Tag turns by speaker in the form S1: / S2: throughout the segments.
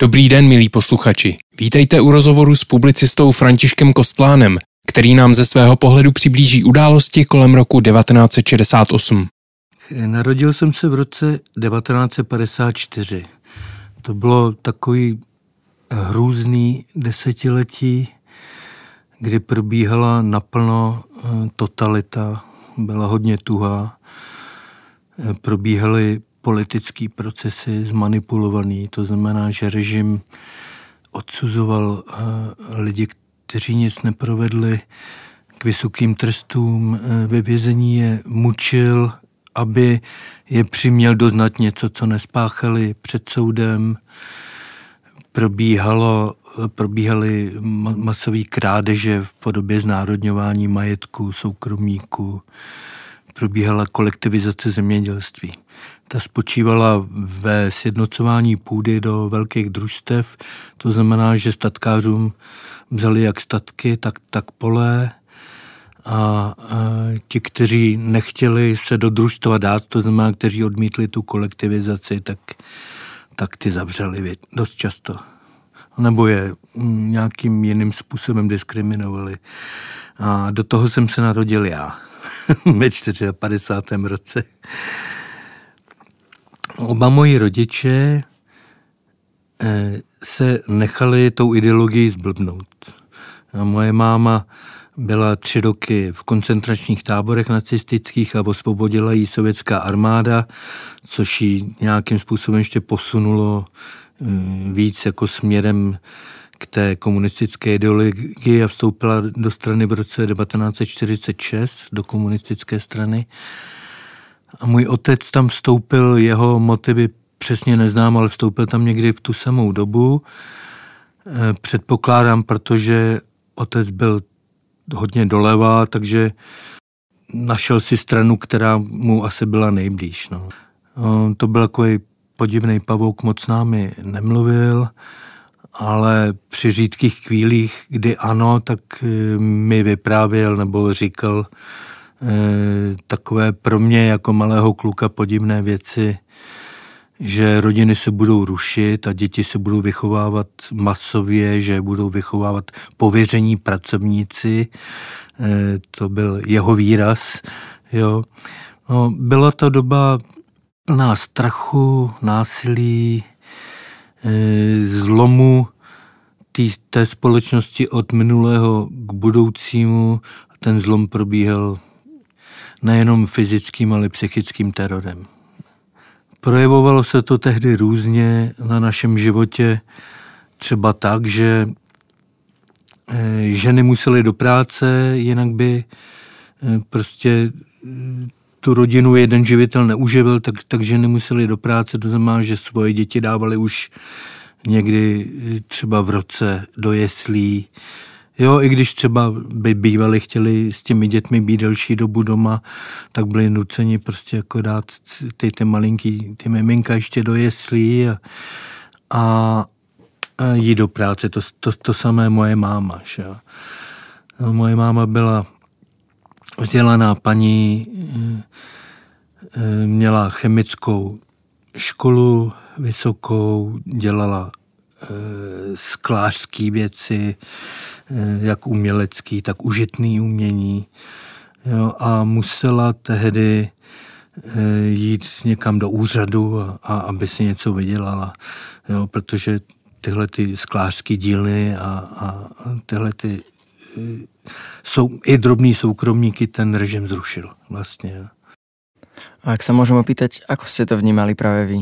S1: Dobrý den, milí posluchači. Vítejte u rozhovoru s publicistou Františkem Kostlánem, který nám ze svého pohledu přiblíží události kolem roku 1968.
S2: Narodil jsem se v roce 1954. To bylo takový hrůzný desetiletí, kdy probíhala naplno eh, totalita, byla hodně tuhá. Eh, probíhaly politické procesy zmanipulovaný, to znamená, že režim odsuzoval eh, lidi, kteří nic neprovedli k vysokým trestům, ve vězení je mučil, aby je přiměl doznat něco, co nespáchali před soudem. Probíhalo, probíhaly masové krádeže v podobě znárodňování majetku, soukromíků. Probíhala kolektivizace zemědělství. Ta spočívala ve sjednocování půdy do velkých družstev, to znamená, že statkářům vzali jak statky, tak, tak pole, a, a ti, kteří nechtěli se do družstva dát, to znamená, kteří odmítli tu kolektivizaci, tak, tak ty zavřeli dost často. Nebo je nějakým jiným způsobem diskriminovali. A do toho jsem se narodil já ve 54. roce. Oba moji rodiče eh, se nechali tou ideologií zblbnout. Moje máma byla tři roky v koncentračních táborech nacistických a osvobodila ji sovětská armáda, což ji nějakým způsobem ještě posunulo eh, víc jako směrem k té komunistické ideologii a vstoupila do strany v roce 1946, do komunistické strany. A můj otec tam vstoupil, jeho motivy přesně neznám, ale vstoupil tam někdy v tu samou dobu. Eh, předpokládám, protože otec byl hodně doleva, takže našel si stranu, která mu asi byla nejblíž. No. To byl takový podivný pavouk, moc námi nemluvil, ale při řídkých chvílích, kdy ano, tak eh, mi vyprávěl nebo říkal takové pro mě jako malého kluka podivné věci, že rodiny se budou rušit a děti se budou vychovávat masově, že budou vychovávat pověření pracovníci. Eh, to byl jeho výraz. Jo. No, byla to doba plná strachu, násilí, eh, zlomu tý, té společnosti od minulého k budoucímu. Ten zlom probíhal nejenom fyzickým, ale psychickým terorem. Projevovalo se to tehdy různě na našem životě, třeba tak, že eh, ženy musely do práce, jinak by eh, prostě eh, tu rodinu jeden živitel neuživil, tak, tak ženy musely do práce, to znamená, že svoje děti dávali už někdy třeba v roce do jeslí, Jo, i když třeba by bývali chtěli s těmi dětmi být delší dobu doma, tak byli nuceni prostě jako dát ty, ty malinký, ty miminka ještě do jeslí a, a, a jít do práce. To, to, to samé moje máma. Že? No, moje máma byla vzdělaná paní, eh, měla chemickou školu vysokou, dělala eh, sklářské věci, Eh, jak umělecký, tak užitný umění. Jo, a musela tehdy eh, jít někam do úřadu, a, a aby si něco vydělala. Jo, protože tyhle ty sklářské dílny a, a tyhle ty eh, jsou, i drobní soukromníky ten režim zrušil vlastně.
S3: A jak se můžeme opýtať, ako jste to vnímali právě vy?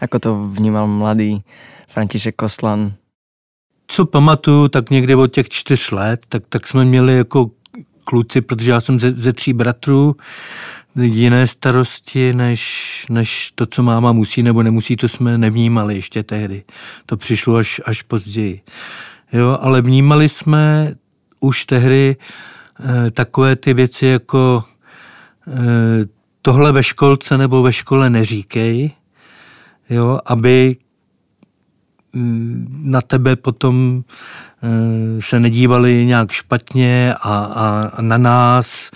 S3: Ako to vnímal mladý František Koslan
S2: co pamatuju, tak někde od těch čtyř let, tak, tak jsme měli jako kluci, protože já jsem ze, ze tří bratrů, jiné starosti, než, než to, co máma musí nebo nemusí, to jsme nevnímali ještě tehdy. To přišlo až, až později. Jo, ale vnímali jsme už tehdy e, takové ty věci jako e, tohle ve školce nebo ve škole neříkej, jo, aby na tebe potom eh, se nedívali nějak špatně a, a na nás,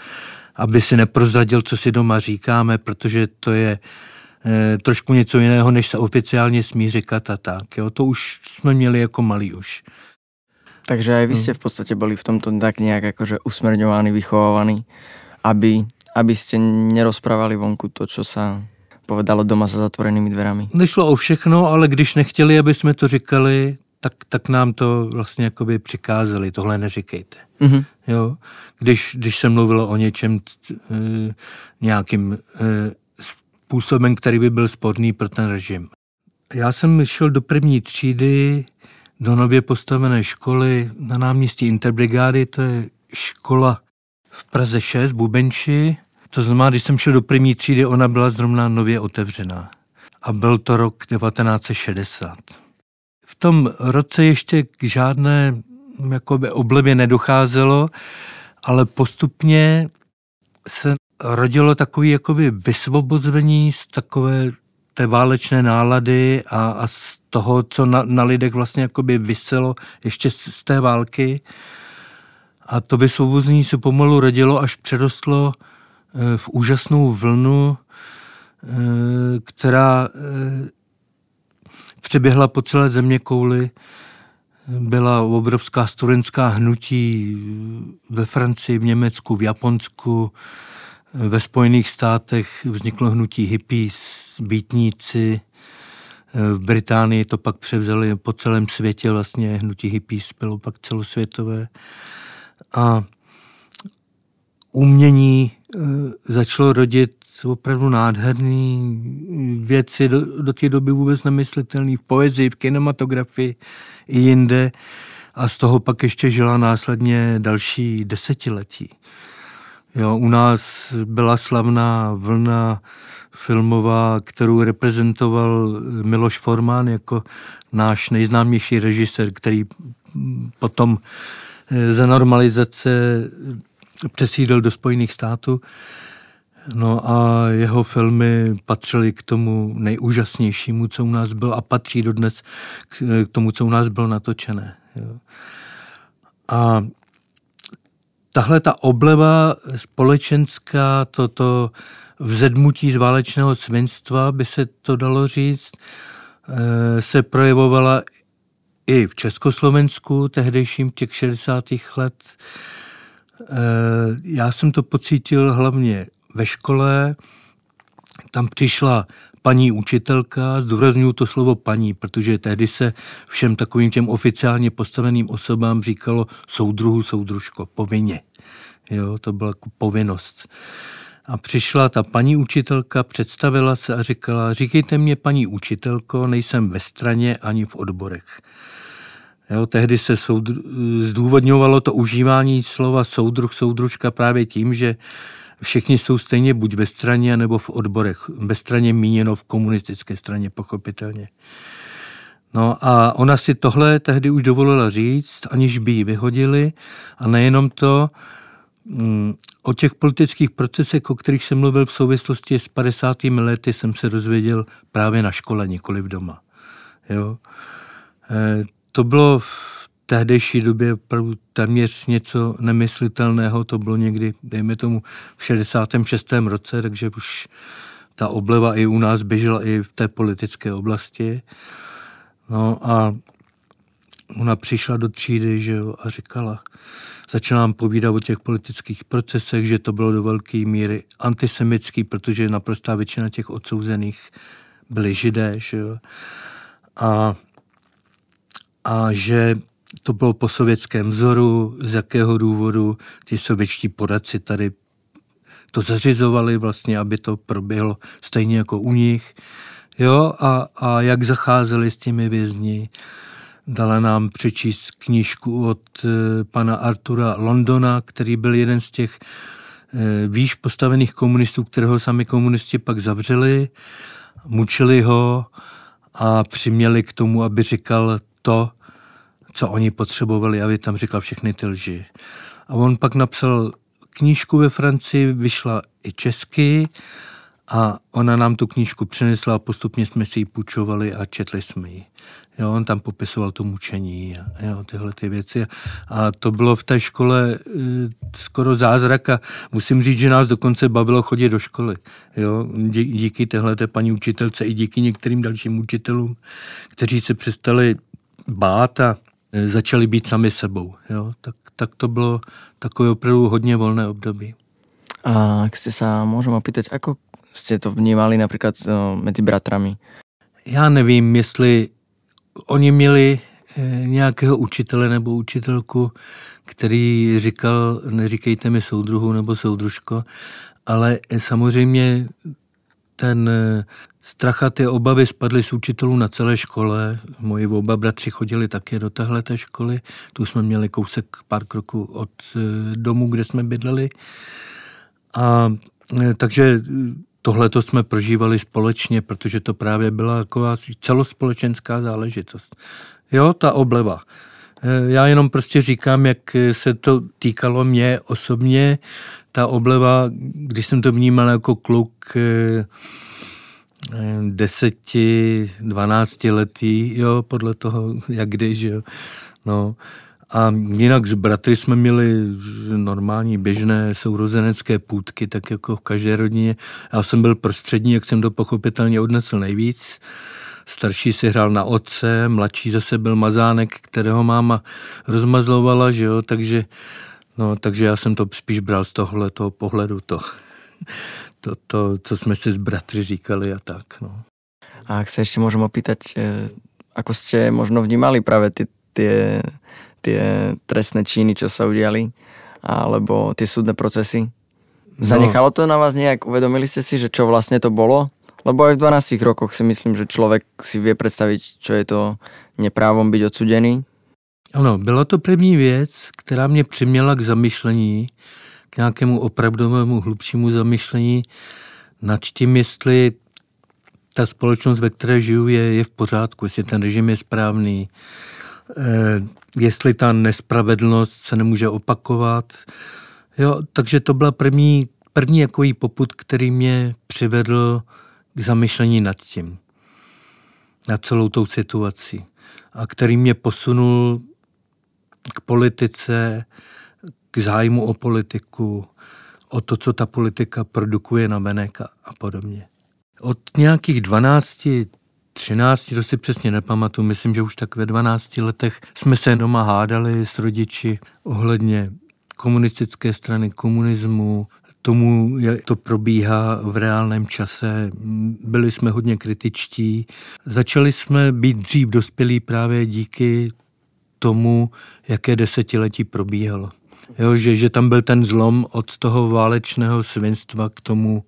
S2: aby si neprozradil, co si doma říkáme, protože to je e, trošku něco jiného, než se oficiálně smí říkat a tak. Jo. To už jsme měli jako malý už.
S3: Takže aj vy ste v podstate boli v tomto tak nejak akože usmerňovaní, vychovávaní, aby, aby ste nerozprávali vonku to, čo sa povedalo doma za zatvorenými dverami.
S2: Nešlo o všechno, ale když nechtěli, aby jsme to říkali, tak, tak nám to vlastně jakoby přikázali, tohle neříkejte. Mm-hmm. Jo? Když, když se mluvilo o něčem e, nějakým e, způsobem, který by byl sporný pro ten režim. Já jsem šel do první třídy do nově postavené školy na náměstí Interbrigády, to je škola v Praze 6, Bubenči. To znamená, když jsem šel do první třídy, ona byla zrovna nově otevřená. A byl to rok 1960. V tom roce ještě k žádné jakoby, oblevě nedocházelo, ale postupně se rodilo takové jakoby vysvobození z takové té válečné nálady a, a z toho, co na, na lidech vlastně jakoby vyselo ještě z, z té války. A to vysvobození se pomalu rodilo, až přerostlo v úžasnou vlnu, e, která e, přeběhla po celé země kouli. Byla obrovská studentská hnutí ve Francii, v Německu, v Japonsku, ve Spojených státech vzniklo hnutí hippies, býtníci, v Británii to pak převzali po celém světě, vlastně hnutí hippies bylo pak celosvětové. A umění eh, začalo rodit opravdu nádherné věci, do, do té doby vůbec nemyslitelné v poezii, v kinematografii i jinde. A z toho pak ještě žila následně další desetiletí. Jo, u nás byla slavná vlna filmová, kterou reprezentoval Miloš Forman jako náš nejznámější režisér, který potom eh, za normalizace přesídl do Spojených států. No a jeho filmy patřily k tomu nejúžasnějšímu, co u nás bylo a patří dodnes k tomu, co u nás bylo natočené. Jo. A tahle ta obleva společenská, toto vzedmutí z válečného svinstva, by se to dalo říct, eh, se projevovala i v Československu, tehdejším těch 60. let. Eh, já jsem to pocítil hlavně ve škole. Tam přišla paní učitelka, zdůraznuju to slovo paní, protože tehdy se všem takovým těm oficiálně postaveným osobám říkalo soudruhu, soudružko, povinně. Jo, to byla jako povinnost. A přišla ta paní učitelka, představila se a říkala, říkejte mě paní učitelko, nejsem ve straně ani v odborech. Jo, tehdy se soudru, zdůvodňovalo to užívání slova soudruh, soudružka právě tím, že všichni jsou stejně buď ve straně, nebo v odborech. Ve straně míněno v komunistické straně, pochopitelně. No a ona si tohle tehdy už dovolila říct, aniž by ji vyhodili. A nejenom to, mm, o těch politických procesech, o kterých jsem mluvil v souvislosti s 50. lety, jsem se dozvěděl právě na škole, nikoli v doma. Jo. To bylo v tehdejší době opravdu téměř něco nemyslitelného, to bylo někdy, dejme tomu, v 66. roce, takže už ta obleva i u nás běžela i v té politické oblasti. No a ona přišla do třídy že jo, a říkala, začala nám povídat o těch politických procesech, že to bylo do velké míry antisemický, protože naprostá většina těch odsouzených byli židé, že jo. A, a že to bylo po sovětském vzoru, z jakého důvodu ti sovětští poradci tady to zařizovali vlastně, aby to proběhlo stejně jako u nich. Jo, a, a jak zacházeli s těmi vězni. Dala nám přečíst knížku od e, pana Artura Londona, který byl jeden z těch e, výš postavených komunistů, kterého sami komunisti pak zavřeli, mučili ho a přiměli k tomu, aby říkal to, co oni potřebovali, aby tam říkal všechny ty lži. A on pak napsal knížku ve Francii, vyšla i česky A ona nám tu knížku přinesla a postupně jsme si ji půjčovali a četli jsme ji. Jo, on tam popisoval to mučení a jo, tyhle ty věci. A to bylo v té škole e, skoro zázrak a musím říct, že nás dokonce bavilo chodit do školy. Jo, dí, díky téhle paní učitelce i díky některým dalším učitelům, kteří se přestali bát a začali být sami sebou. Jo, tak, tak to bylo takové opravdu hodně volné období.
S3: A ak ste sa, môžem opýtať, ako ste to vnímali napríklad no, medzi bratrami?
S2: Já nevím, jestli oni měli eh, nějakého učitele nebo učitelku, který říkal, neříkejte mi soudruhu nebo soudružko, ale samozřejmě ten eh, strach a ty obavy spadly z učitelů na celé škole. Moji oba bratři chodili také do téhle školy. Tu jsme měli kousek pár kroků od eh, domu, kde jsme bydleli. A takže tohle to jsme prožívali společně, protože to právě byla taková celospolečenská záležitost. Jo, ta obleva. Já jenom prostě říkám, jak se to týkalo mě osobně. Ta obleva, když jsem to vnímal jako kluk deseti, dvanácti letý, jo, podle toho, jak když, jo. No, a jinak s bratry jsme měli normální běžné sourozenecké půdky, tak jako v každé rodině. Já jsem byl prostřední, jak jsem to pochopitelně odnesl nejvíc. Starší si hrál na otce, mladší zase byl mazánek, kterého máma rozmazlovala, že jo, takže, no, takže já jsem to spíš bral z tohle toho pohledu, to, to, to, co jsme si s bratry říkali a tak, no.
S3: A ak sa ešte môžem opýtať, eh, ako ste možno vnímali práve tie, tie tie trestné činy, čo sa udiali, alebo tie súdne procesy? No. Zanechalo to na vás nejak? Uvedomili ste si, že čo vlastne to bolo? Lebo aj v 12 rokoch si myslím, že člověk si vie představit, čo je to neprávom být odsudený.
S2: Ano, byla to první věc, která mě přiměla k zamyšlení, nějakému opravdovému hlubšímu zamyšlení nad tím, jestli ta společnost, ve které žiju, je, je v pořádku, jestli ten režim je správný, Eh, jestli ta nespravedlnost se nemůže opakovat. Jo, takže to byla první, první jakový poput, který mě přivedl k zamyšlení nad tím, nad celou tou situací a který mě posunul k politice, k zájmu o politiku, o to, co ta politika produkuje na venek a, a podobně. Od nějakých 12, 13, to si přesně nepamatuju, myslím, že už tak ve 12 letech jsme se doma hádali s rodiči ohledně komunistické strany, komunismu, tomu, jak to probíhá v reálném čase. Byli jsme hodně kritičtí. Začali jsme být dřív dospělí právě díky tomu, jaké desetiletí probíhalo. Jo, že, že tam byl ten zlom od toho válečného svinstva k tomu,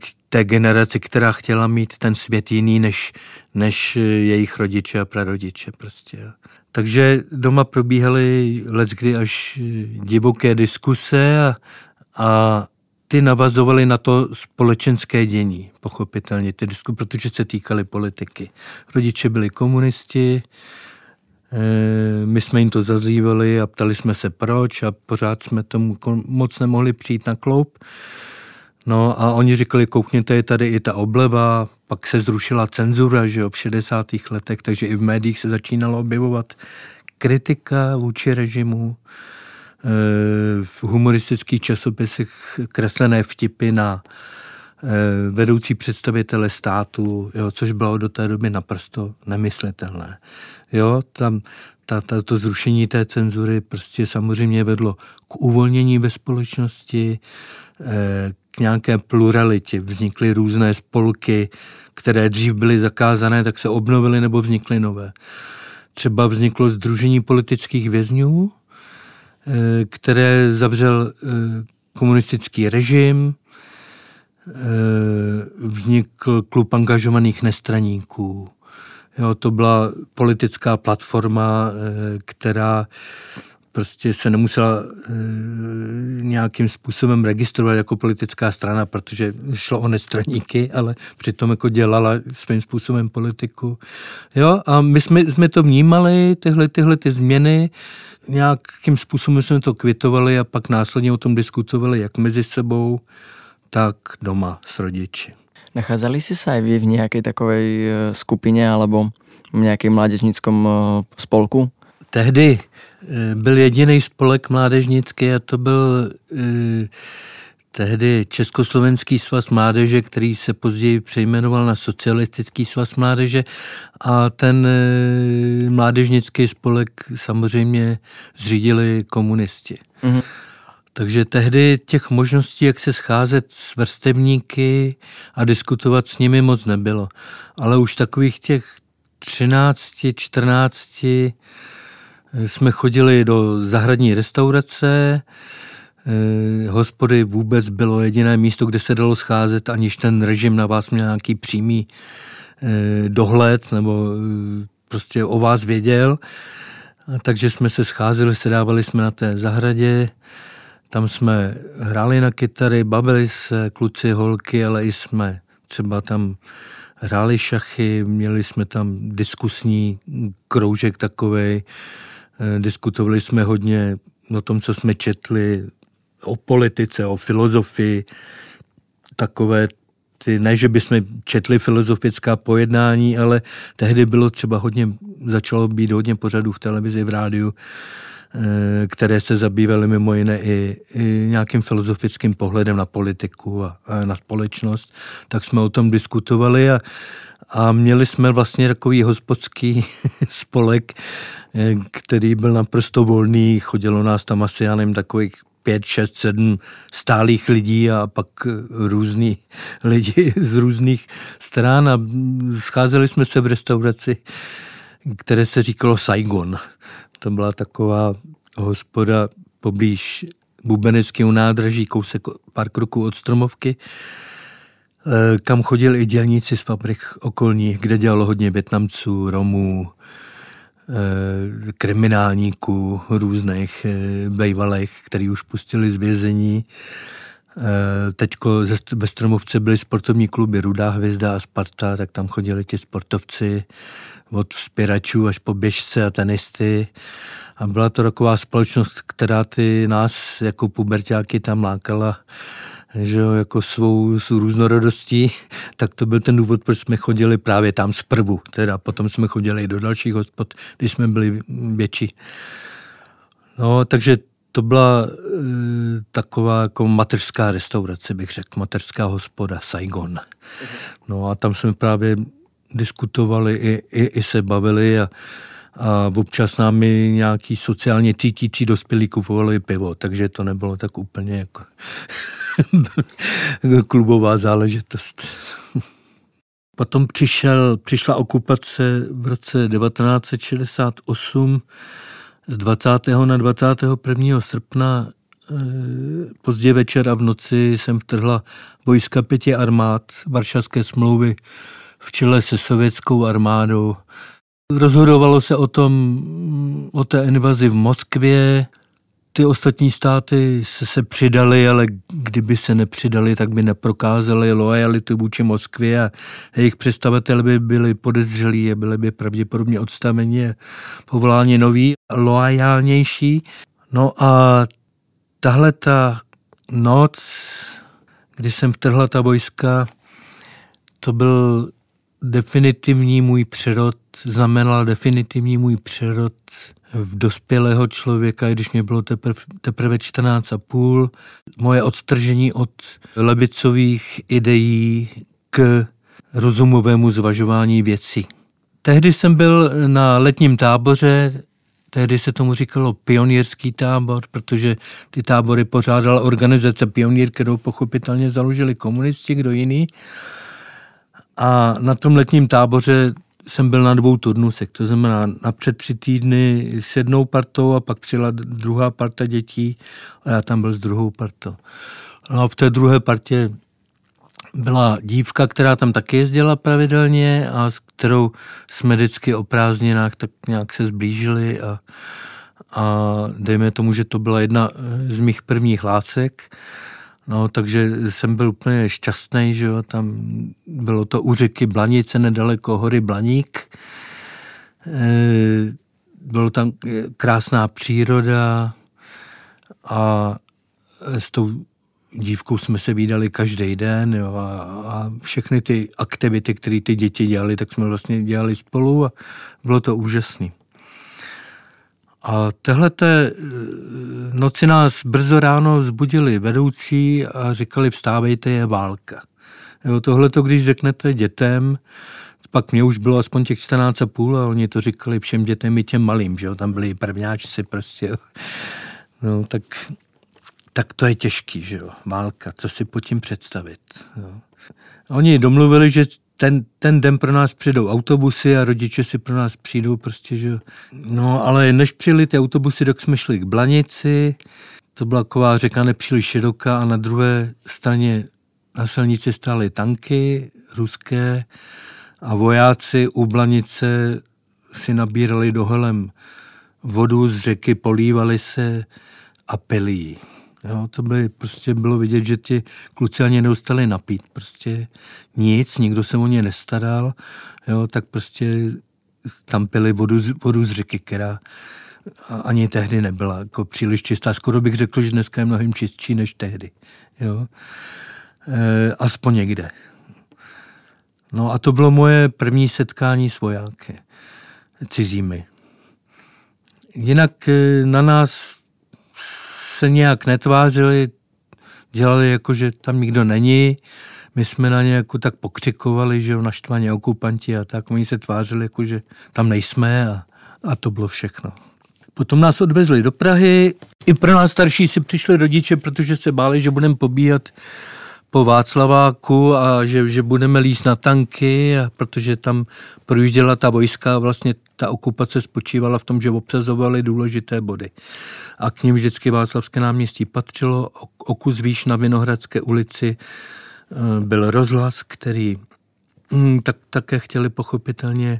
S2: k té generaci, která chtěla mít ten svět jiný než, než jejich rodiče a prarodiče prostě. Takže doma probíhaly leckdy až divoké diskuse a, a ty navazovaly na to společenské dění, pochopitelně, ty disku, protože se týkaly politiky. Rodiče byli komunisti, Eh, my jsme jim to zazývali a ptali jsme se proč a pořád jsme tomu moc nemohli přijít na kloup. No a oni říkali, koukněte, je tady i ta obleva, pak se zrušila cenzura že jo, v 60. letech, takže i v médiích se začínalo objevovat kritika vůči režimu, eh, v humoristických časopisech kreslené vtipy na Eh, vedoucí představitele státu, jo, což bylo do té doby naprosto nemyslitelné. Jo, tam ta, ta, to zrušení té cenzury prostě samozřejmě vedlo k uvolnění ve společnosti, eh, k nějaké pluralitě. Vznikly různé spolky, které dřív byly zakázané, tak se obnovily nebo vznikly nové. Třeba vzniklo Združení politických vězňů, eh, které zavřel komunistický režim, Eh, vznikl klub angažovaných nestraníků. Jo, to byla politická platforma, eh, která prostě se nemusela e, nějakým způsobem registrovat jako politická strana, protože šlo o nestraníky, ale přitom jako dělala svým způsobem politiku. Jo, a my jsme, jsme to vnímali, tyhle, tyhle ty změny, nějakým způsobem jsme to kvitovali a pak následně o tom diskutovali jak mezi sebou, tak doma s rodiči.
S3: Nachádzali jste se vy v nějaké takové eh, skupině alebo v nějakém mládežnickom eh, spolku?
S2: Tehdy byl jediný spolek mládežnický a to byl tehdy Československý svaz mládeže, který se později přejmenoval na Socialistický svaz mládeže a ten mládežnický spolek samozřejmě zřídili komunisti. Mm-hmm. Takže tehdy těch možností, jak se scházet s vrstevníky a diskutovat s nimi moc nebylo. Ale už takových těch 13, 14 jsme chodili do zahradní restaurace, Eh, hospody vůbec bylo jediné místo, kde se dalo scházet, aniž ten režim na vás měl nějaký přímý eh, dohled nebo eh, prostě o vás věděl. Takže jsme se scházeli, sedávali jsme na té zahradě, tam jsme hráli na kytary, bavili se kluci, holky, ale i jsme třeba tam hráli šachy, měli jsme tam diskusní kroužek takovej, diskutovali jsme hodně o tom, co jsme četli, o politice, o filozofii, takové ty, ne, že bychom četli filozofická pojednání, ale tehdy bylo třeba hodně, začalo být hodně pořadů v televizi, v rádiu, eh, které se zabývaly mimo jiné i, i nějakým filozofickým pohledem na politiku a, a na společnost, tak jsme o tom diskutovali a, a měli jsme vlastně takový hospodský spolek, eh, který byl naprosto volný, chodilo nás tam asi, já nevím, takových pět, šest, sedm stálých lidí a pak různí lidi z různých stran a scházeli jsme se v restauraci, které se říkalo Saigon. To byla taková hospoda poblíž Bubeneckého nádraží, kousek pár kroků od Stromovky, eh, kam chodili i dělníci z fabrik okolních, kde dělalo hodně Větnamců, Romů, Eh, kriminálníků různých eh, bejvalech, který už pustili z vězení. Teďko ve Stromovce byly sportovní kluby Rudá hvězda a Sparta, tak tam chodili ti sportovci od vzpěračů až po běžce a tenisty. A byla to taková společnost, která ty nás jako pubertáky tam lákala že jo, jako svou, svou různorodostí, tak to byl ten důvod, proč jsme chodili právě tam zprvu. Teda potom jsme chodili i do dalších hospod, když jsme byli větší. No, takže to byla e, taková jako mateřská restaurace, bych řekl, mateřská hospoda, Saigon. No a tam jsme právě diskutovali i, i, i se bavili a a občas nám i nějaký sociálně cítící dospělí kupovali pivo, takže to nebylo tak úplně jako klubová záležitost. Potom přišel, přišla okupace v roce 1968 z 20. na 21. srpna eh, pozdě večer a v noci jsem vtrhla vojska pěti armád Varšavské smlouvy v čele se sovětskou armádou Rozhodovalo se o tom, o té invazi v Moskvě. Ty ostatní státy se se přidali, ale kdyby se nepřidali, tak by neprokázali lojalitu vůči Moskvě a jejich představitelé by byli podezřelí a byli by pravděpodobně odstaveni a povoláni noví, loajálnější. No a tahle ta noc, kdy jsem vtrhla ta vojska, to byl definitivní můj přerod, znamenal definitivní můj přerod v dospělého člověka, i když mě bylo teprve, teprve 14 a půl. Moje odstržení od levicových ideí k rozumovému zvažování věcí. Tehdy jsem byl na letním táboře, tehdy se tomu říkalo pionýrský tábor, protože ty tábory pořádala organizace Pionýr, kterou pochopitelně založili komunisti, kdo jiný. A na tom letním táboře jsem byl na dvou turnusech, to znamená napřed tři týdny s jednou partou a pak přijela druhá parta dětí a já tam byl s druhou partou. No a v té druhé partě byla dívka, která tam taky jezdila pravidelně a s kterou jsme vždycky o prázdninách tak nějak se zblížili a, a dejme tomu, že to byla jedna z mých prvních lásek. No, takže jsem byl úplně šťastný, že jo, tam bylo to u řeky Blanice, nedaleko hory Blaník. E, bylo tam krásná příroda a s tou dívkou jsme se výdali každý den jo, a, a všechny ty aktivity, které ty děti dělali, tak jsme vlastně dělali spolu a bylo to úžasné. A tehle eh, noci nás brzo ráno vzbudili vedoucí a říkali vstávejte, je válka. Jo, tohle to, když řeknete dětem, pak mě už bylo aspoň těch 14 a půl a oni to říkali všem dětem i těm malým, že jo, tam byli prvňáčci prostě. No, tak, tak to je těžký, že jo, válka, co si po tím představit. Jo. Oni domluvili, že ten, ten den pro nás přijdou autobusy a rodiče si pro nás přijdou prostě, že No, ale než přijeli ty autobusy, tak jsme šli k Blanici, to byla taková řeka nepříliš široká a na druhé straně na silnici stály tanky ruské a vojáci u Blanice si nabírali dohelem vodu z řeky, polívali se a pili Jo, to by prostě bylo vidět, že ti kluci ani neustali napít. Prostě nic, nikdo se o ně nestaral. Jo, tak prostě tam pili vodu, z, vodu z řeky, která ani tehdy nebyla jako příliš čistá. Skoro bych řekl, že dneska je mnohem čistší než tehdy. Jo. E, aspoň někde. No a to bylo moje první setkání s vojáky cizími. Jinak e, na nás se nějak netvářili, dělali jako, že tam nikdo není. My jsme na ně jako tak pokřikovali, že jo, naštvaně okupanti a tak. Oni se tvářili jako, že tam nejsme a, a to bylo všechno. Potom nás odvezli do Prahy. I pro nás starší si přišli rodiče, protože se báli, že budeme pobíhat po Václaváku a že, že budeme líst na tanky, a protože tam projížděla ta vojska, vlastně ta okupace spočívala v tom, že obsazovali důležité body. A k ním vždycky Václavské náměstí patřilo. O kus výš na Vinohradské ulici eh, byl rozhlas, který hm, tak, také chtěli pochopitelně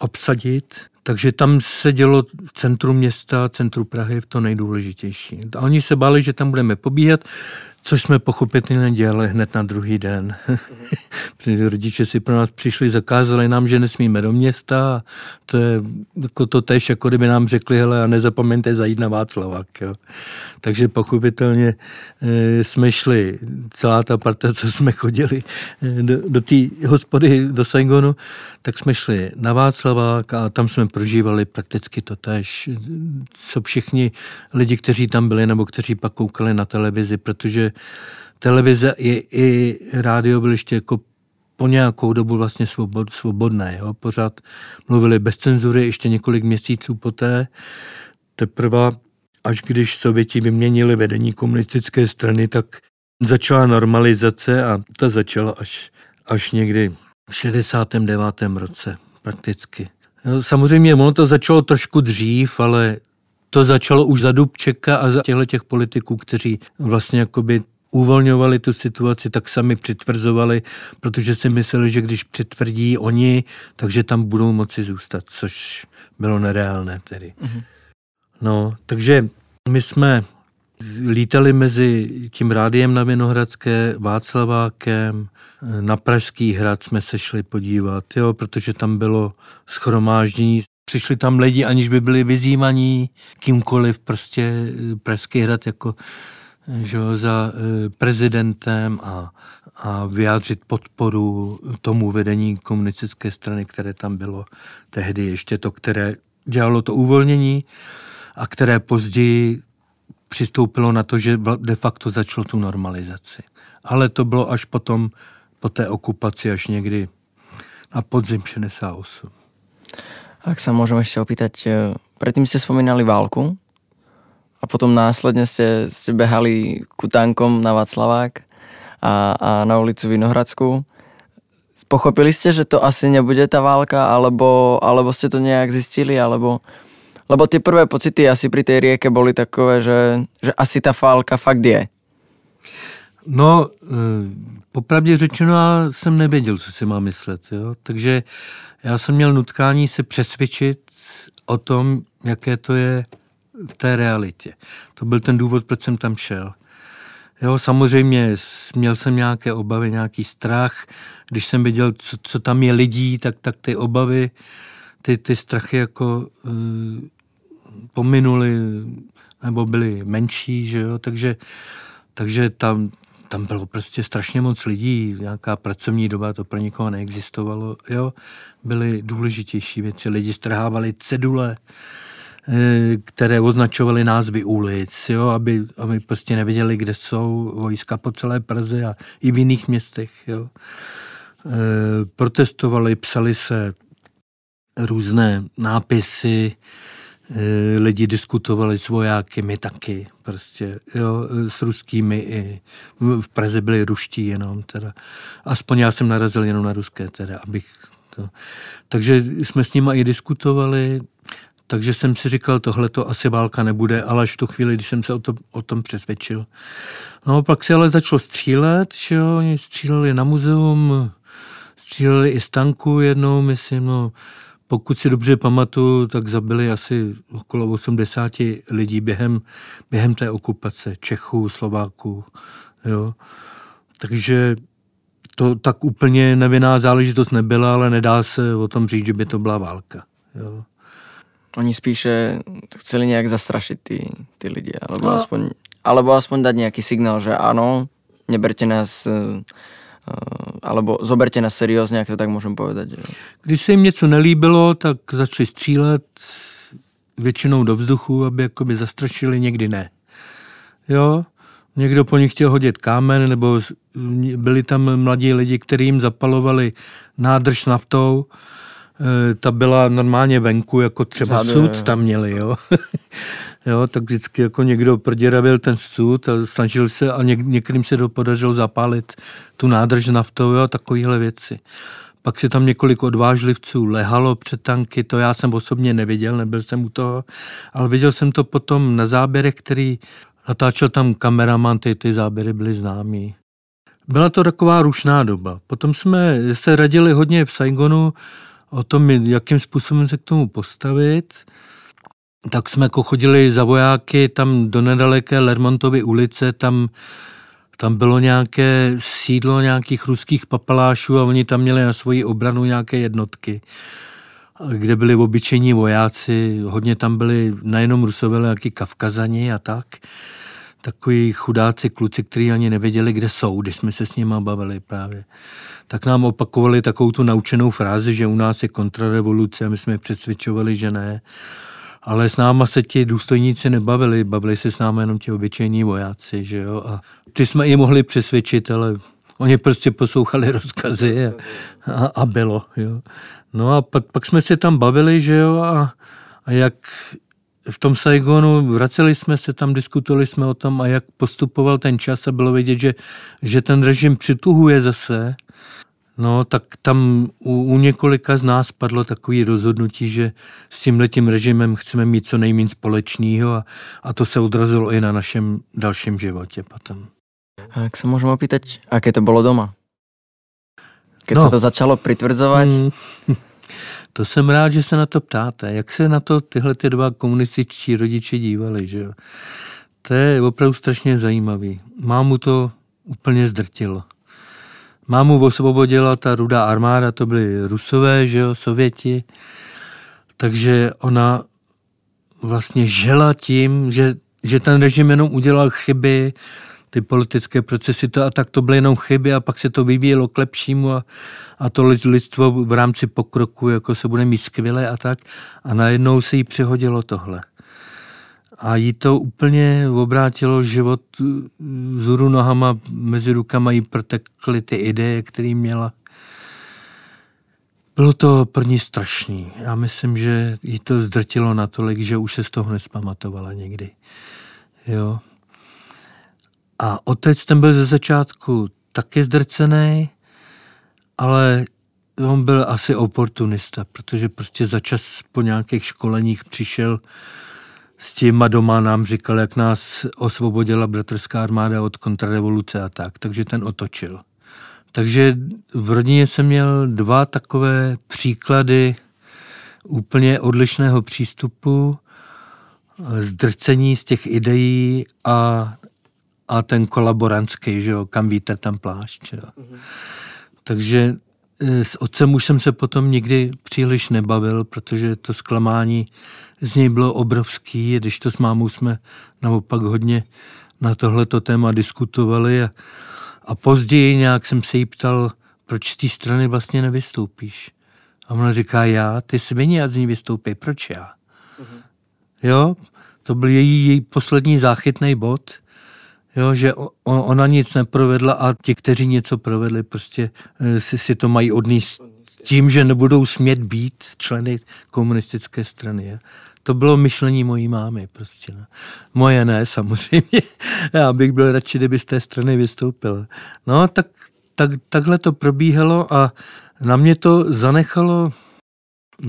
S2: obsadit. Takže tam se dělo v centru města, centru Prahy v to nejdůležitější. A oni se báli, že tam budeme pobíhat. Což jsme pochopitelně dělali hned na druhý den. Rodiče si pro nás přišli, zakázali nám, že nesmíme do města. To je jako to tež, jako kdyby nám řekli, hele, a nezapomeňte zajít na Václavák. Jo. Takže pochopitelně e, jsme šli, celá ta parta, co jsme chodili e, do, do té hospody, do Saigonu, tak jsme šli na Václavák a tam jsme prožívali prakticky to tež, co všichni lidi, kteří tam byli nebo kteří pak koukali na televizi, protože televize i, i rádio byly ještě jako po nějakou dobu vlastně svobod, svobodné. Jo? Pořád mluvili bez cenzury ještě několik měsíců poté. Teprve až když Sověti vyměnili vedení komunistické strany, tak začala normalizace a ta začala až, až někdy v 69. roce prakticky. Samozřejmě ono to začalo trošku dřív, ale to začalo už za Dubčeka a za těchto těch politiků, kteří vlastně jakoby uvolňovali tu situaci, tak sami přitvrzovali, protože si mysleli, že když přitvrdí oni, takže tam budou moci zůstat, což bylo nereálné tedy. Mm-hmm. No, takže my jsme lítali mezi tím rádiem na Vinohradské, Václavákem, na Pražský hrad jsme se šli podívat, jo, protože tam bylo schromáždění. Přišli tam lidi, aniž by byli vyzývaní kýmkoliv, prostě Pražský hrad jako že, za e, prezidentem a, a vyjádřit podporu tomu vedení komunistické strany, které tam bylo tehdy ještě to, které dělalo to uvolnění a které později přistoupilo na to, že de facto začalo tu normalizaci. Ale to bylo až potom, po té okupaci, až někdy na podzim 68.
S3: Ak sa môžem ešte opýtať, e, predtým ste spomínali válku a potom následne ste, ste behali ku tankom na Václavák a, a na ulicu Vinohradsku. Pochopili ste, že to asi nebude tá válka, alebo, alebo ste to nejak zistili, alebo lebo tie prvé pocity asi pri tej rieke boli takové, že, že asi ta válka fakt je.
S2: No, e, popravdě řečeno, já jsem nevěděl, co si mám myslet. Jo? Takže já jsem měl nutkání se přesvědčit o tom, jaké to je v té realitě. To byl ten důvod, proč jsem tam šel. Jo, samozřejmě měl jsem nějaké obavy, nějaký strach. Když jsem viděl, co, co tam je lidí, tak, tak ty obavy, ty, ty strachy jako uh, pominuli nebo byly menší, že jo, takže Takže tam, tam bylo prostě strašně moc lidí, nějaká pracovní doba, to pro nikoho neexistovalo. Jo? Byly důležitější věci, lidi strhávali cedule, eh, které označovaly názvy ulic, jo? Aby, aby prostě nevěděli, kde jsou vojska po celé Praze a i v jiných městech. Jo? E, protestovali, psali se různé nápisy, lidi diskutovali s vojáky, my taky, prostě, jo, s ruskými i v Praze byli ruští jenom, teda. Aspoň já jsem narazil jenom na ruské, teda, abych to. Takže jsme s nimi i diskutovali, takže jsem si říkal, tohle to asi válka nebude, ale až v tu chvíli, když jsem se o, to, o tom přesvědčil. No, pak se ale začalo střílet, že jo, oni stříleli na muzeum, stříleli i z tanku jednou, myslím, no, pokud si dobře pamatuju, tak zabili asi okolo 80 lidí během, během té okupace, Čechů, Slováků, jo. Takže to tak úplně nevinná záležitost nebyla, ale nedá se o tom říct, že by to byla válka. Jo.
S3: Oni spíše chceli nějak zastrašit ty, ty lidi, alebo, no. aspoň, alebo aspoň dať nějaký signál, že ano, neberte nás eh, alebo zoberte na seriózně, jak to tak můžem povedať. Že?
S2: Když se jim něco nelíbilo, tak začali střílet většinou do vzduchu, aby jakoby zastrašili, někdy ne. Jo, někdo po nich chtěl hodit kámen, nebo byli tam mladí lidi, kteří jim zapalovali nádrž s naftou, ta byla normálně venku, jako třeba Záde, sud tam měli, jo. jo, tak vždycky jako někdo proděravil ten sud a snažil se a něk, některým se podařilo zapálit tu nádrž naftou a takovéhle věci. Pak si tam několik odvážlivců lehalo před tanky, to já jsem osobně neviděl, nebyl jsem u toho, ale viděl jsem to potom na záběrech, který natáčel tam kameraman, ty, ty záběry byly známý. Byla to taková rušná doba. Potom jsme se radili hodně v Saigonu o tom, jakým způsobem se k tomu postavit tak jsme jako chodili za vojáky tam do nedaleké Lermontovy ulice, tam, tam bylo nějaké sídlo nějakých ruských papalášů a oni tam měli na svoji obranu nějaké jednotky, kde byli obyčejní vojáci, hodně tam byli nejenom rusové, ale nějaký kavkazani a tak. Takový chudáci kluci, kteří ani nevěděli, kde jsou, když jsme se s nimi bavili právě. Tak nám opakovali takovou tu naučenou frázi, že u nás je kontrarevoluce a my jsme přesvědčovali, že ne. Ale s náma se ti důstojníci nebavili, bavili se s námi jenom ti obyčejní vojáci, že jo. A ty jsme je mohli přesvědčit, ale oni prostě poslouchali rozkazy a, a, a bylo, jo. No a pak, pak jsme se tam bavili, že jo, a, a jak v tom Saigonu vraceli jsme se tam, diskutovali jsme o tom a jak postupoval ten čas a bylo vidět, že, že ten režim přituhuje zase No, tak tam u, u několika z nás padlo takové rozhodnutí, že s tím letím režimem chceme mít co nejméně společného a, a to se odrazilo i na našem dalším životě potom.
S3: A jak se můžeme opýtat, jaké to bylo doma? Keď no. se to začalo přitvrzovat? Mm,
S2: to jsem rád, že se na to ptáte. Jak se na to tyhle ty dva komunističtí rodiče dívali, že jo? To je opravdu strašně zajímavý. Mámu to úplně zdrtilo. Mámu osvobodila ta rudá armáda, to byly rusové, že jo, sověti, takže ona vlastně žela tím, že, že ten režim jenom udělal chyby, ty politické procesy to a tak to byly jenom chyby a pak se to vyvíjelo k lepšímu a, a to lidstvo v rámci pokroku jako se bude mít skvěle a tak a najednou se jí přihodilo tohle a jí to úplně obrátilo život vzhůru nohama, mezi rukama jí protekly ty ideje, které měla. Bylo to pro ní strašný. Já myslím, že jí to zdrtilo natolik, že už se z toho nespamatovala někdy. Jo. A otec ten byl ze začátku taky zdrcený, ale on byl asi oportunista, protože prostě za čas po nějakých školeních přišel s tím a doma nám říkal, jak nás osvobodila bratrská armáda od kontrarevoluce a tak, takže ten otočil. Takže v rodině jsem měl dva takové příklady úplně odlišného přístupu, zdrcení z těch ideí a, a ten kolaborantský, že jo, kam vítr, tam plášť. Jo. Mm-hmm. Takže e, s otcem už jsem se potom nikdy příliš nebavil, protože to zklamání z něj bylo obrovský, když to s mámou jsme naopak hodně na tohleto téma diskutovali a, a později nějak jsem se jí ptal, proč z té strany vlastně nevystoupíš. A ona říká, já, ty svině, a z ní vystoupí, proč já? Mm-hmm. Jo, to byl její, její poslední záchytný bod, jo, že ona nic neprovedla a ti, kteří něco provedli, prostě eh, si, si to mají odníst tím, že nebudou smět být členy komunistické strany. Je. To bylo myšlení mojí mámy prostě. Ne. Moje ne, samozřejmě. Já bych byl radši, kdyby z té strany vystoupil. No, tak, tak takhle to probíhalo a na mě to zanechalo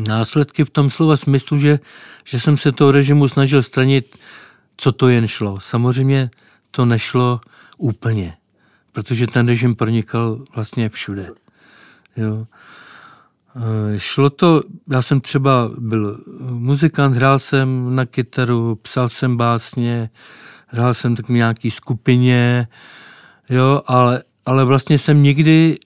S2: následky v tom slova smyslu, že, že jsem se toho režimu snažil stranit, co to jen šlo. Samozřejmě to nešlo úplně, protože ten režim pronikal vlastně všude. Jo. E, šlo to, já jsem třeba byl muzikant, hrál jsem na kytaru, psal jsem básně, hrál jsem tak nějaký skupině, jo, ale, ale vlastně jsem nikdy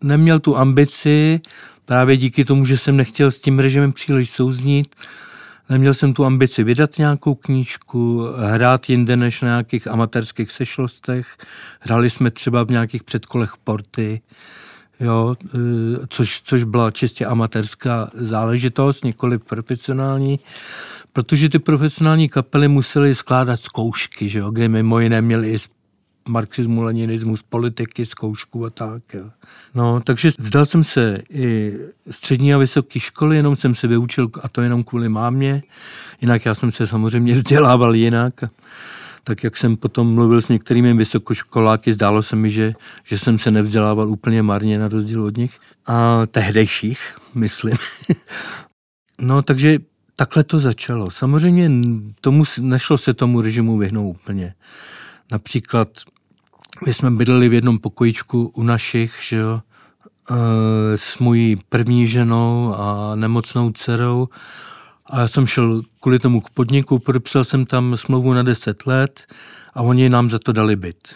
S2: neměl tu ambici, právě díky tomu, že jsem nechtěl s tím režimem příliš souznít, neměl jsem tu ambici vydat nějakou knížku, hrát jinde než na nějakých amatérských sešlostech. Hráli jsme třeba v nějakých předkolech porty, jo, e, což, což byla čistě amatérská záležitost, nikoli profesionální, protože ty profesionální kapely musely skládat zkoušky, že jo, kde mimo jiné měli i marxismu, leninismus, politiky, zkoušku a tak. Jo. No, takže vzdal jsem se i střední a vysoké školy, jenom jsem se vyučil, a to jenom kvůli mámě. Jinak já jsem se samozřejmě vzdělával jinak. Tak jak jsem potom mluvil s některými vysokoškoláky, zdálo se mi, že, že jsem se nevzdělával úplně marně na rozdíl od nich. A tehdejších, myslím. no, takže takhle to začalo. Samozřejmě tomu, nešlo se tomu režimu vyhnout úplně. Například my jsme bydleli v jednom pokojičku u našich, že jo, e, s mojí první ženou a nemocnou dcerou. A já jsem šel kvůli tomu k podniku, podepsal jsem tam smlouvu na 10 let a oni nám za to dali byt.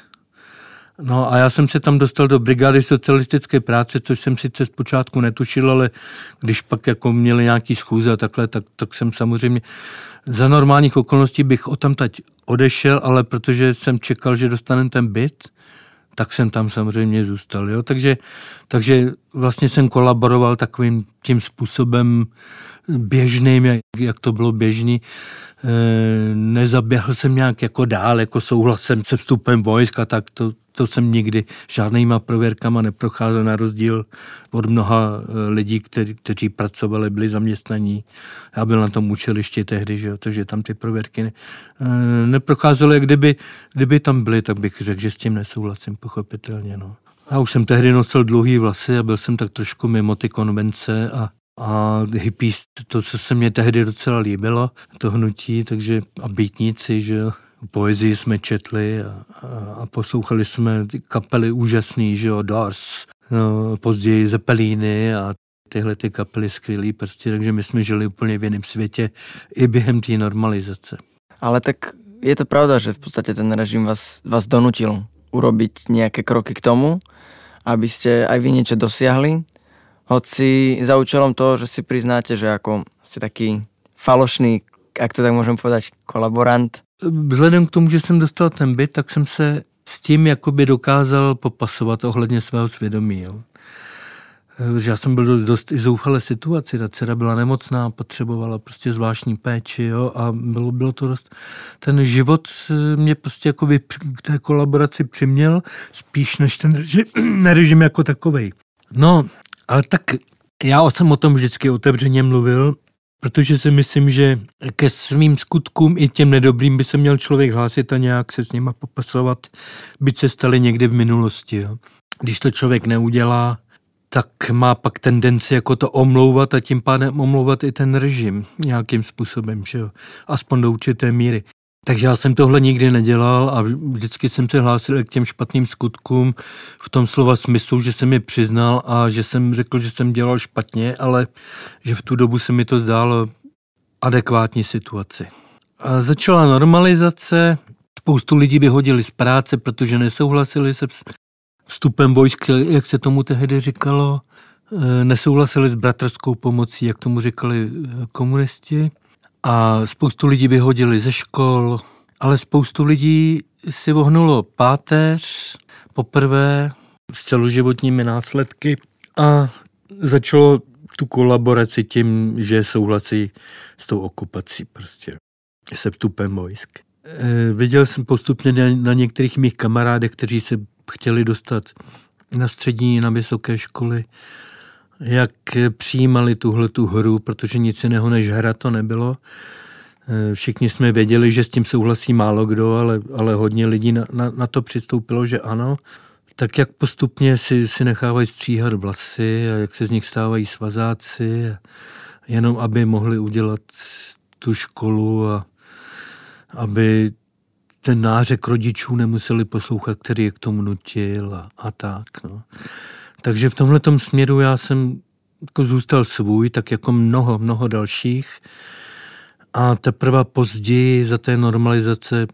S2: No a já jsem se tam dostal do brigády socialistické práce, což jsem sice zpočátku netušil, ale když pak jako měli nějaký schůze a takhle, tak, tak jsem samozřejmě za normálních okolností bych o tam teď odešel, ale protože jsem čekal, že dostanem ten byt, tak jsem tam samozřejmě zůstal. Jo? Takže, takže vlastně jsem kolaboroval takovým tím způsobem běžným, jak, jak to bylo běžný. E, nezaběhl jsem nějak jako dál, jako souhlasem se vstupem vojska, tak to, to jsem nikdy žádnýma prověrkama neprocházel na rozdíl od mnoha eh, lidí, kteří, kteří pracovali, byli zaměstnaní. Já byl na tom učilišti tehdy, že takže tam ty prověrky ne, eh, neprocházely. Kdyby, kdyby tam byly, tak bych řekl, že s tím nesouhlasím, pochopitelně. No. Já už jsem tehdy nosil dlouhý vlasy a byl jsem tak trošku mimo ty konvence a a hippies, to, co se mě tehdy docela líbilo, to hnutí, takže a bytníci, že poezii jsme četli a, a, a poslouchali jsme ty kapely úžasný, že jo, Doors, no, později Zeppelíny a tyhle ty kapely skvělý prostě, takže my jsme žili úplně v jiném světě i během té normalizace.
S3: Ale tak je to pravda, že v podstatě ten režim vás, vás donutil urobiť nějaké kroky k tomu, aby ste aj vy niečo dosiahli, hoci za účelom toho, že si priznáte, že ako ste taký falošný, ak to tak môžem povedať, kolaborant,
S2: Vzhledem k tomu, že jsem dostal ten byt, tak jsem se s tím jakoby dokázal popasovat ohledně svého svědomí. Jo. Že já jsem byl dost, dost i zoufalé situaci, ta dcera byla nemocná, potřebovala prostě zvláštní péči jo, a bylo, bylo to dost... Ten život mě prostě jakoby k té kolaboraci přiměl spíš než ten režim, režim jako takovej. No, ale tak já jsem o tom vždycky otevřeně mluvil Protože si myslím, že ke svým skutkům i těm nedobrým by se měl člověk hlásit a nějak se s nima popasovat, byť se staly někdy v minulosti. Jo. Když to člověk neudělá, tak má pak tendenci jako to omlouvat a tím pádem omlouvat i ten režim nějakým způsobem, že jo? aspoň do určité míry. Takže já jsem tohle nikdy nedělal a vždycky jsem se hlásil k těm špatným skutkům v tom slova smyslu, že jsem je přiznal a že jsem řekl, že jsem dělal špatně, ale že v tu dobu se mi to zdálo adekvátní situaci. A začala normalizace, spoustu lidí vyhodili z práce, protože nesouhlasili se vstupem vojsk, jak se tomu tehdy říkalo, e, nesouhlasili s bratrskou pomocí, jak tomu říkali e, komunisti a spoustu lidí vyhodili ze škol, ale spoustu lidí si vohnulo páteř poprvé s celoživotními následky a začalo tu kolaboraci tím, že souhlasí s tou okupací prostě, se vstupem vojsk. E, viděl jsem postupně na, na některých mých kamarádech, kteří se chtěli dostat na střední, na vysoké školy, jak přijímali tuhle tu hru, protože nic jiného než hra to nebylo. E, všichni jsme věděli, že s tím souhlasí málo kdo, ale, ale hodně lidí na, na, na to přistoupilo, že ano tak jak postupně si, si nechávají stříhat vlasy a jak se z nich stávají svazáci, jenom aby mohli udělat tu školu a aby ten nářek rodičů nemuseli poslouchat, který je k tomu nutil a, a tak. No. Takže v tomhle směru já jsem jako zůstal svůj, tak jako mnoho, mnoho dalších. A teprve později za té normalizace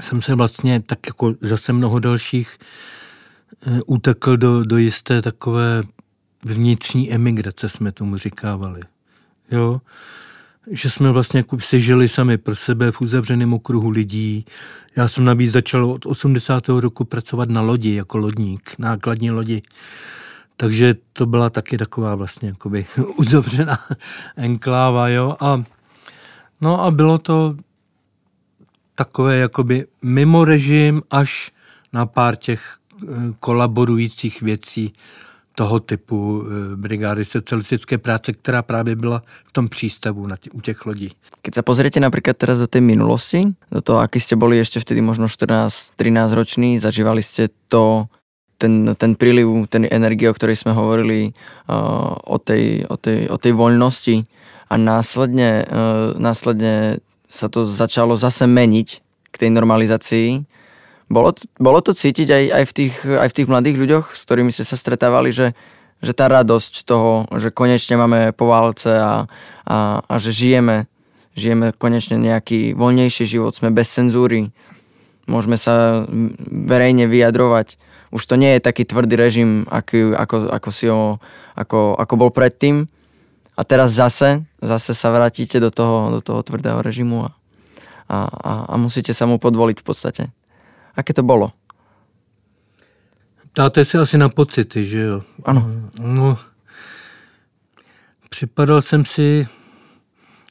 S2: jsem se vlastně tak jako zase mnoho dalších eh, utekl do, do jisté takové vnitřní emigrace, jsme tomu říkávali. Jo? Že jsme vlastně jako si žili sami pro sebe v uzavřeném okruhu lidí. Já jsem navíc začal od 80. roku pracovat na lodi jako lodník, nákladní lodi. Takže to byla taky taková vlastně jakoby uzavřená enkláva, jo. A, no a bylo to takové jakoby mimo režim až na pár těch eh, kolaborujících věcí toho typu eh, brigády socialistické práce, která právě byla v tom přístavu na tě, u těch lodí.
S3: Keď sa pozriete napríklad teraz do tej minulosti, do toho, aký ste boli ešte vtedy možno 14-13 roční, zažívali ste to, ten, ten príliv, ten energie, o ktorej sme hovorili, o, tej, o, tej, o tej voľnosti a následne, uh, následne sa to začalo zase meniť k tej normalizácii. Bolo, bolo to cítiť aj, aj, v tých, aj v tých mladých ľuďoch, s ktorými ste sa stretávali, že, že tá radosť toho, že konečne máme po válce a, a, a že žijeme, žijeme konečne nejaký voľnejší život, sme bez cenzúry, môžeme sa verejne vyjadrovať. Už to nie je taký tvrdý režim, aký, ako, ako, si ho, ako, ako bol predtým, a teraz zase, zase sa vrátite do toho, do toho tvrdého režimu a, a, a, a musíte sa mu podvoliť v podstate. Aké to bolo?
S2: Ptáte se asi na pocity, že jo?
S3: Ano.
S2: No, připadal jsem si,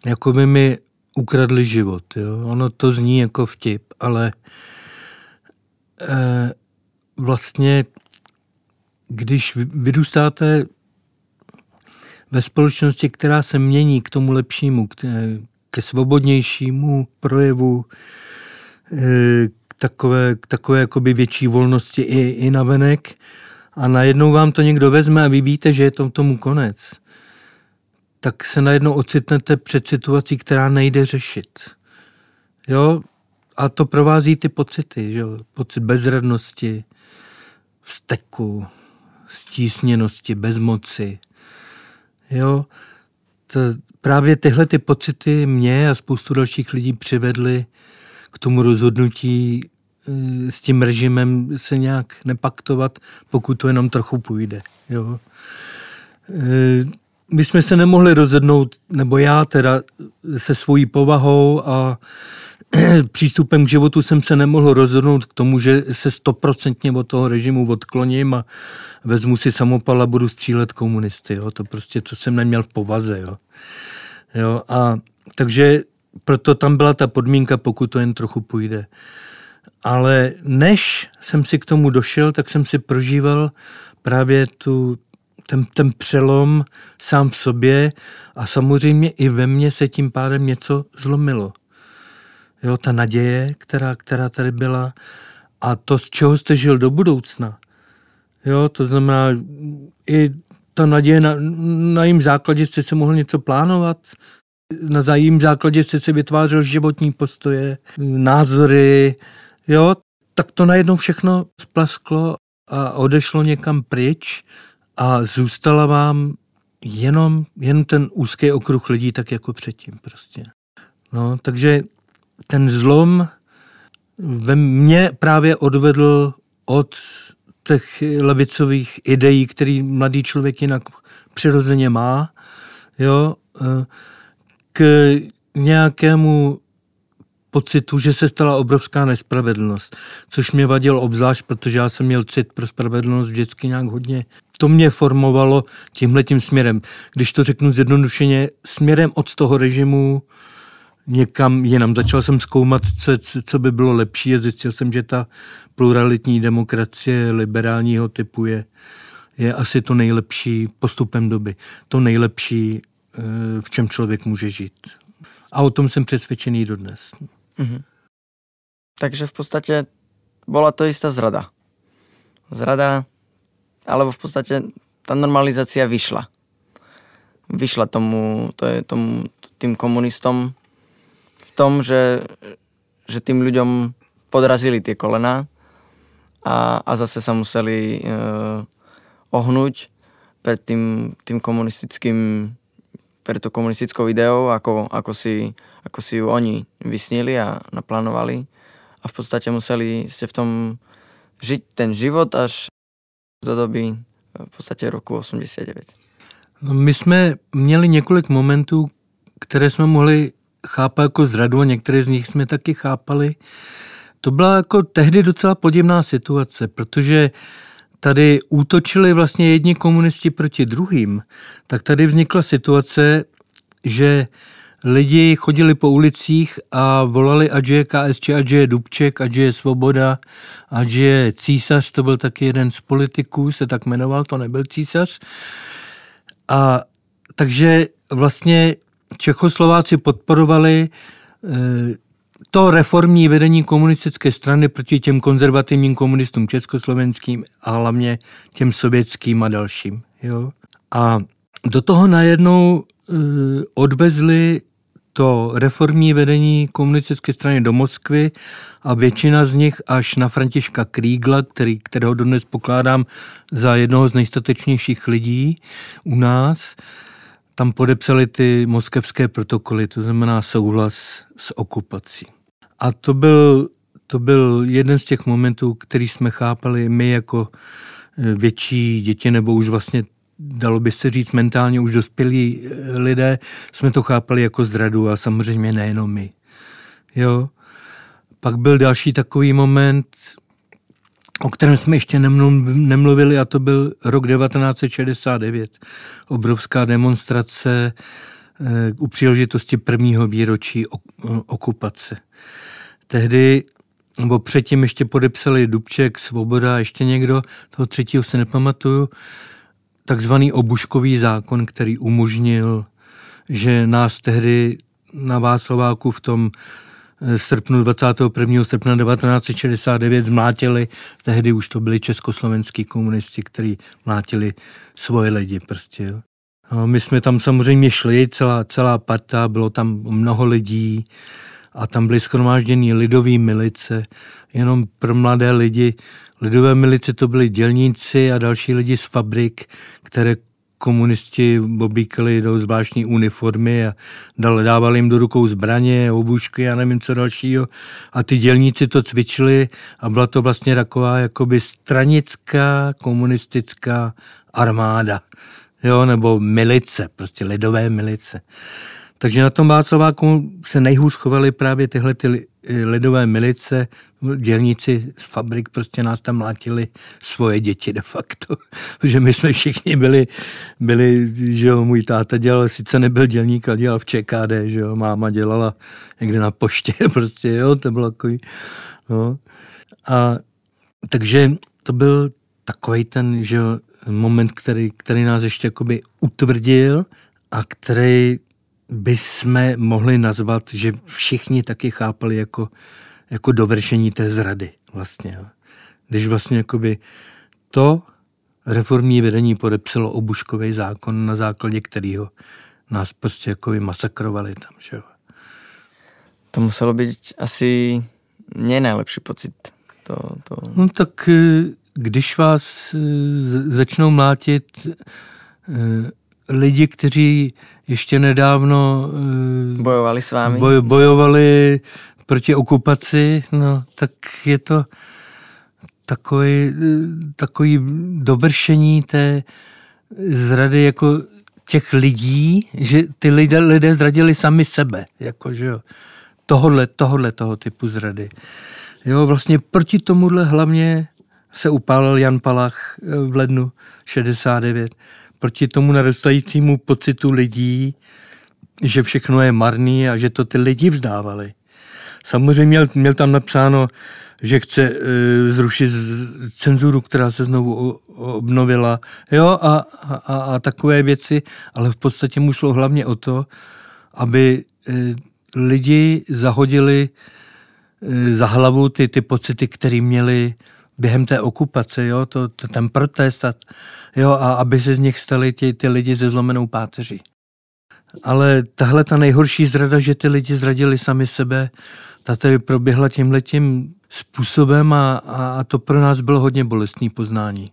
S2: jako by mi ukradli život. Jo? Ono to zní jako vtip, ale eh, vlastně, když vyrůstáte ve společnosti, která se mění k tomu lepšímu, k, ke svobodnějšímu projevu, e, k takové, takové jakoby větší volnosti i, i na venek a najednou vám to někdo vezme a vy víte, že je to tomu konec, tak se najednou ocitnete před situací, která nejde řešit. Jo? A to provází ty pocity, že jo? pocit bezradnosti, vzteku, stísněnosti, bezmoci, Jo, to, právě tyhle ty pocity mě a spoustu dalších lidí přivedly k tomu rozhodnutí eh, s tím režimem se nějak nepaktovat, pokud to jenom trochu půjde. Jo. Eh, my jsme se nemohli rozhodnout, nebo já teda se svojí povahou a přístupem k životu jsem se nemohl rozhodnout k tomu, že se stoprocentně od toho režimu odkloním a vezmu si samopal a budu střílet komunisty. Jo. To prostě, co jsem neměl v povaze. Jo. Jo, a takže proto tam byla ta podmínka, pokud to jen trochu půjde. Ale než jsem si k tomu došel, tak jsem si prožíval právě tu, ten, ten přelom sám v sobě a samozřejmě i ve mně se tím pádem něco zlomilo jo, ta naděje, která, která tady byla a to, z čeho jste žil do budoucna. Jo, to znamená, i ta naděje, na, na jím základě jste se mohl něco plánovat, na jím základě se vytvářel životní postoje, názory, jo, tak to najednou všechno splasklo a odešlo někam pryč a zůstala vám jenom, jenom ten úzký okruh lidí, tak jako předtím prostě. No, takže ten zlom ve mně právě odvedl od těch levicových ideí, který mladý člověk jinak přirozeně má, jo, eh, k nějakému pocitu, že se stala obrovská nespravedlnost, což mě vadilo obzvlášť, protože já jsem měl cit pro spravedlnost vždycky nějak hodně. To mě formovalo tímhle tím směrem. Když to řeknu zjednodušeně, směrem od toho režimu někam jinam. Začal jsem zkoumat, co, co by bylo lepší a zjistil jsem, že ta pluralitní demokracie liberálního typu je, je asi to nejlepší postupem doby. To nejlepší, v čem člověk může žít. A o tom jsem přesvědčený dodnes. Mm-hmm.
S3: Takže v podstatě byla to jistá zrada. Zrada, alebo v podstatě ta normalizace vyšla. Vyšla tomu, to je tomu, tým komunistom v tom, že, že tým ľuďom podrazili tie kolena a, a zase sa museli ohnúť pred tým, tým komunistickým pred to komunistickou ideou, ako, ako, si, ako si ju oni vysnili a naplánovali. A v podstate museli ste v tom žiť ten život až do doby v podstatě roku 89.
S2: No, my jsme měli několik momentů, které jsme mohli chápat jako zradu a některé z nich jsme taky chápali. To byla jako tehdy docela podivná situace, protože tady útočili vlastně jedni komunisti proti druhým, tak tady vznikla situace, že lidi chodili po ulicích a volali, ať je KSČ, ať je Dubček, ať je Svoboda, ať je císař, to byl taky jeden z politiků, se tak jmenoval, to nebyl císař. A takže vlastně Čechoslováci podporovali eh, to reformní vedení komunistické strany proti těm konzervativním komunistům československým a hlavně těm sovětským a dalším. Jo? A do toho najednou e, odvezli to reformní vedení komunistické strany do Moskvy a většina z nich až na Františka Krígla, který, kterého dodnes pokládám za jednoho z nejstatečnějších lidí u nás, tam podepsali ty moskevské protokoly, to znamená souhlas s okupací. A to byl, to byl jeden z těch momentů, který jsme chápali my jako eh, větší děti, nebo už vlastně dalo by se říct mentálně už dospělí eh, lidé, jsme to chápali jako zradu a samozřejmě nejenom my. Jo. Pak byl další takový moment, o kterém jsme ještě nemluvili, a to byl rok 1969. Obrovská demonstrace eh, u příležitosti prvního výročí okupace. Tehdy, nebo předtím ještě podepsali Dubček, Svoboda ještě někdo, toho třetího se nepamatuju, takzvaný obuškový zákon, který umožnil, že nás tehdy na Václaváku v tom eh, srpnu 21. srpna 1969 zmlátili, tehdy už to byli československý komunisti, kteří mlátili svoje lidi prostě. Jo. No, my jsme tam samozřejmě šli, celá, celá parta, bylo tam mnoho lidí a tam byly schromážděny lidové milice, jenom pro mladé lidi. Lidové milice to byli dělníci a další lidi z fabrik, které komunisti obíkali do zvláštní uniformy a dávali jim do rukou zbraně, obušky a nevím co dalšího. A ty dělníci to cvičili a byla to vlastně taková jakoby stranická komunistická armáda. Jo, nebo milice, prostě lidové milice. Takže na tom Václaváku se nejhůř chovaly právě tyhle ty lidové milice, dělníci z fabrik prostě nás tam mlátili svoje děti de facto. Protože my jsme všichni byli, byli že jo, můj táta dělal, sice nebyl dělník, ale dělal v ČKD, že jo, máma dělala někde na poště, prostě, jo, to bylo takový, no. A takže to byl takový ten, že jo, moment, který, který nás ještě jakoby utvrdil a který bychom mohli nazvat, že všichni taky chápali jako, jako dovršení té zrady vlastně. Když vlastně jakoby to reformní vedení podepsalo obuškový zákon, na základě kterého nás prostě jako masakrovali tam, že jo.
S3: To muselo být asi ne nejlepší pocit. To, to...
S2: No tak eh, když vás eh, začnou mlátit eh, lidi, kteří ještě nedávno
S3: eh, bojovali s vámi.
S2: Boj, bojovali proti okupaci, no tak je to takový, eh, takový dovršení té zrady jako těch lidí, že ty lidé, lidé zradili sami sebe, jako že jo. tohodle, tohodle toho typu zrady. Jo, vlastně proti tomuhle hlavně se upálil Jan Palach eh, v lednu 69. Proti tomu narůstajícímu pocitu lidí, že všechno je marný a že to ty lidi vzdávali. Samozřejmě měl, měl tam napsáno, že chce e, zrušit cenzuru, která se znovu o, obnovila, jo, a, a, a takové věci, ale v podstatě mu šlo hlavně o to, aby e, lidi zahodili e, za hlavu ty, ty pocity, které měli během té okupace, jo, to, to, ten protest, a, jo, a aby se z nich stali ty, ty lidi se zlomenou páteří. Ale tahle ta nejhorší zrada, že ty lidi zradili sami sebe, ta tedy proběhla tímhletím způsobem a, a to pro nás bylo hodně bolestný poznání.